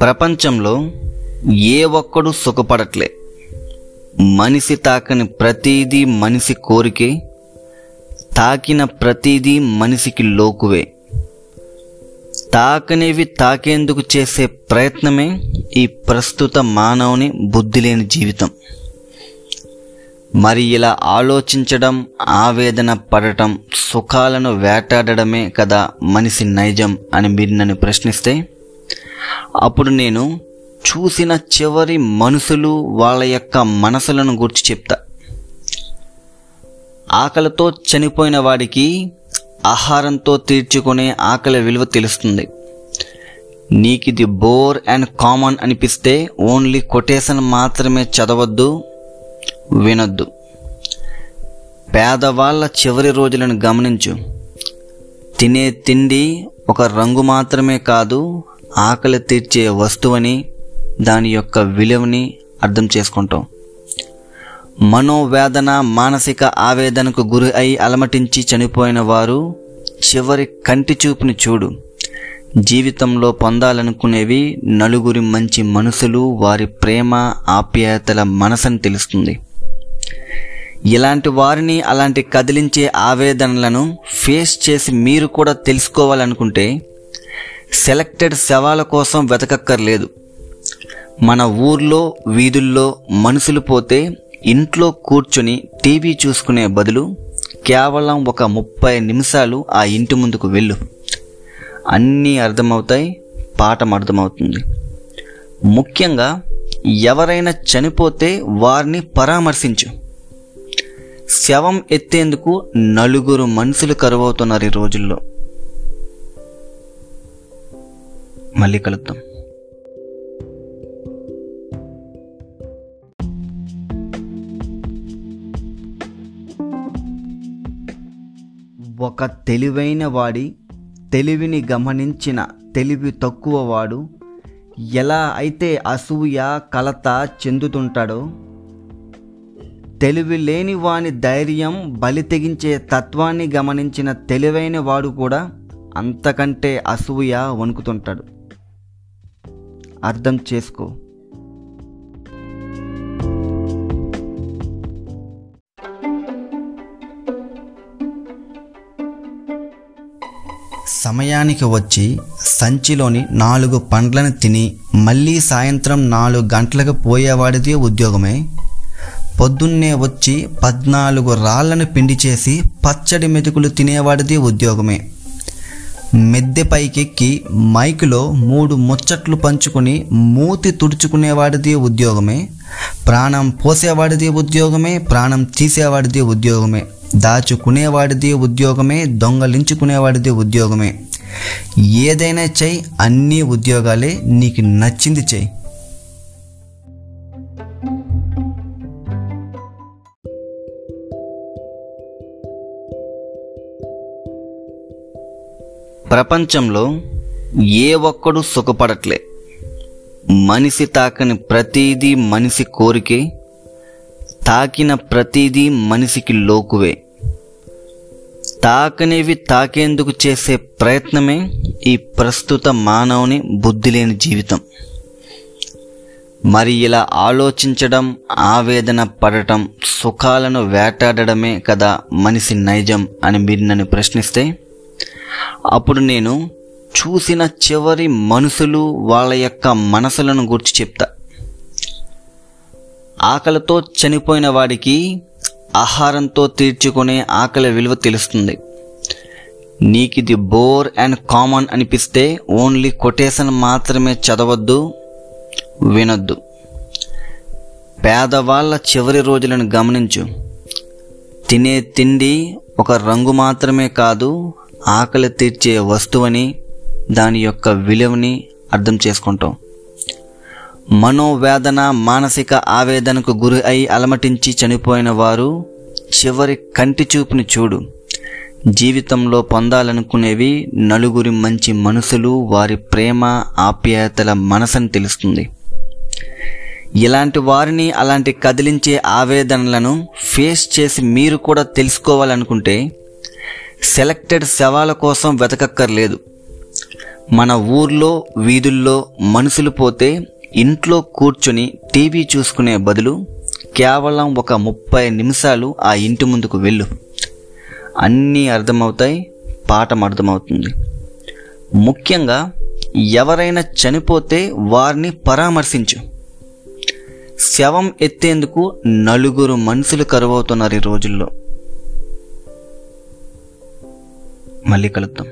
ప్రపంచంలో ఏ ఒక్కడు సుఖపడట్లే. మనిషి తాకని ప్రతిదీ మనిషి కోరికే తాకిన ప్రతిదీ మనిషికి లోకువే. తాకనేవి తాకేందుకు చేసే ప్రయత్నమే ఈ ప్రస్తుత మానవుని బుద్ధి లేని జీవితం. మరి ఇలా ఆలోచించడం ఆవేదన పడటం సుఖాలను వేటాడడమే కదా మనిషి నైజం అని మీరు నన్ను ప్రశ్నిస్తే అప్పుడు నేను చూసిన చివరి మనుషులు వాళ్ళ యొక్క మనసులను గురించి చెప్తా. ఆకలితో చనిపోయిన వాడికి ఆహారంతో తీర్చుకునే ఆకలి విలువ తెలుస్తుంది. నీకిది బోర్ అండ్ కామన్ అనిపిస్తే ఓన్లీ కొటేషన్ మాత్రమే చదవద్దు వినొద్దు. పేదవాళ్ళ చివరి రోజులను గమనించు. తినే తిండి ఒక రంగు మాత్రమే కాదు ఆకలి తీర్చే వస్తువని దాని యొక్క విలువని అర్థం చేసుకుంటాం. మనోవేదన మానసిక ఆవేదనకు గురి అయి అలమటించి చనిపోయిన వారు చివరి కంటి చూపుని చూడు. జీవితంలో పొందాలనుకునేవి నలుగురి మంచి మనసులు వారి ప్రేమ ఆప్యాయతల మనసని తెలుస్తుంది. ఇలాంటి వారిని అలాంటి కదిలించే ఆవేదనలను ఫేస్ చేసి మీరు కూడా తెలుసుకోవాలనుకుంటే సెలెక్టెడ్ శవాల కోసం వెతకక్కర్లేదు. మన ఊర్లో వీధుల్లో మనుషులు పోతే ఇంట్లో కూర్చొని టీవీ చూసుకునే బదులు కేవలం ఒక ముప్పై నిమిషాలు ఆ ఇంటి ముందుకు వెళ్ళు. అన్నీ అర్థమవుతాయి పాఠం అర్థమవుతుంది. ముఖ్యంగా ఎవరైనా చనిపోతే వారిని పరామర్శించు. శవం ఎత్తేందుకు నలుగురు మనుషులు కరువవుతున్నారు ఈ రోజుల్లో. మళ్ళీ కలుద్దాం. ఒక తెలివైన వాడి తెలివిని గమనించిన తెలివి తక్కువ వాడు ఎలా అయితే అసూయ కలత చెందుతుంటాడో తెలివి లేని వాని ధైర్యం బలి తెగించే తత్వాన్ని గమనించిన తెలివైన వాడు కూడా అంతకంటే అసూయ వణుకుతుంటాడు. అర్థం చేసుకో. సమయానికి వచ్చి సంచిలోని నాలుగు పండ్లను తిని మళ్ళీ సాయంత్రం నాలుగు గంటలకు పోయేవాడిది ఉద్యోగమే. పొద్దున్నే వచ్చి పద్నాలుగు రాళ్ళను పిండి చేసి పచ్చడి మెతుకులు తినేవాడిది ఉద్యోగమే. మెద్దె పైకెక్కి మైక్లో మూడు ముచ్చట్లు పంచుకుని మూతి తుడుచుకునేవాడిది ఉద్యోగమే ప్రాణం పోసేవాడిది ఉద్యోగమే ప్రాణం తీసేవాడిది ఉద్యోగమే దాచుకునేవాడిది ఉద్యోగమే దొంగలించుకునేవాడిది ఉద్యోగమే. ఏదైనా చెయ్యి అన్నీ ఉద్యోగాలే నీకు నచ్చింది చెయ్యి. ప్రపంచంలో ఏ ఒక్కడు సుఖపడట్లే. మనిషి తాకని ప్రతిదీ మనిషి కోరికే తాకిన ప్రతిదీ మనిషికి లోకువే. తాకనేవి తాకేందుకు చేసే ప్రయత్నమే ఈ ప్రస్తుత మానవుని బుద్ధి లేని జీవితం. మరి ఇలా ఆలోచించడం ఆవేదన పడటం సుఖాలను వేటాడడమే కదా మనిషి నైజం అని మీరు నన్ను ప్రశ్నిస్తే అప్పుడు నేను చూసిన చివరి మనుషులు వాళ్ళ యొక్క మనసులను గురించి చెప్తా. ఆకలితో చనిపోయిన వాడికి ఆహారంతో తీర్చుకునే ఆకలి విలువ తెలుస్తుంది. నీకిది బోర్ అండ్ కామన్ అనిపిస్తే ఓన్లీ కొటేషన్ మాత్రమే చదవద్దు వినొద్దు. పేదవాళ్ళ చివరి రోజులను గమనించు. తినే తిండి ఒక రంగు మాత్రమే కాదు ఆకలి తీర్చే వస్తువని దాని యొక్క విలువని అర్థం చేసుకుంటాం. మనోవేదన మానసిక ఆవేదనకు గురి అయి అలమటించి చనిపోయిన వారు చివరి కంటి చూపుని చూడు. జీవితంలో పొందాలనుకునేవి నలుగురి మంచి మనసులు వారి ప్రేమ ఆప్యాయతల మనసని తెలుస్తుంది. ఇలాంటి వారిని అలాంటి కదిలించే ఆవేదనలను ఫేస్ చేసి మీరు కూడా తెలుసుకోవాలనుకుంటే సెలెక్టెడ్ శవాల కోసం వెతకక్కర్లేదు. మన ఊర్లో వీధుల్లో మనుషులు పోతే ఇంట్లో కూర్చొని టీవీ చూసుకునే బదులు కేవలం ఒక ముప్పై నిమిషాలు ఆ ఇంటి ముందుకు వెళ్ళు. అన్నీ అర్థమవుతాయి పాఠం అర్థమవుతుంది. ముఖ్యంగా ఎవరైనా చనిపోతే వారిని పరామర్శించు. శవం ఎత్తేందుకు నలుగురు మనుషులు కరువవుతున్నారు ఈ రోజుల్లో. మళ్ళీ కలుద్దాం.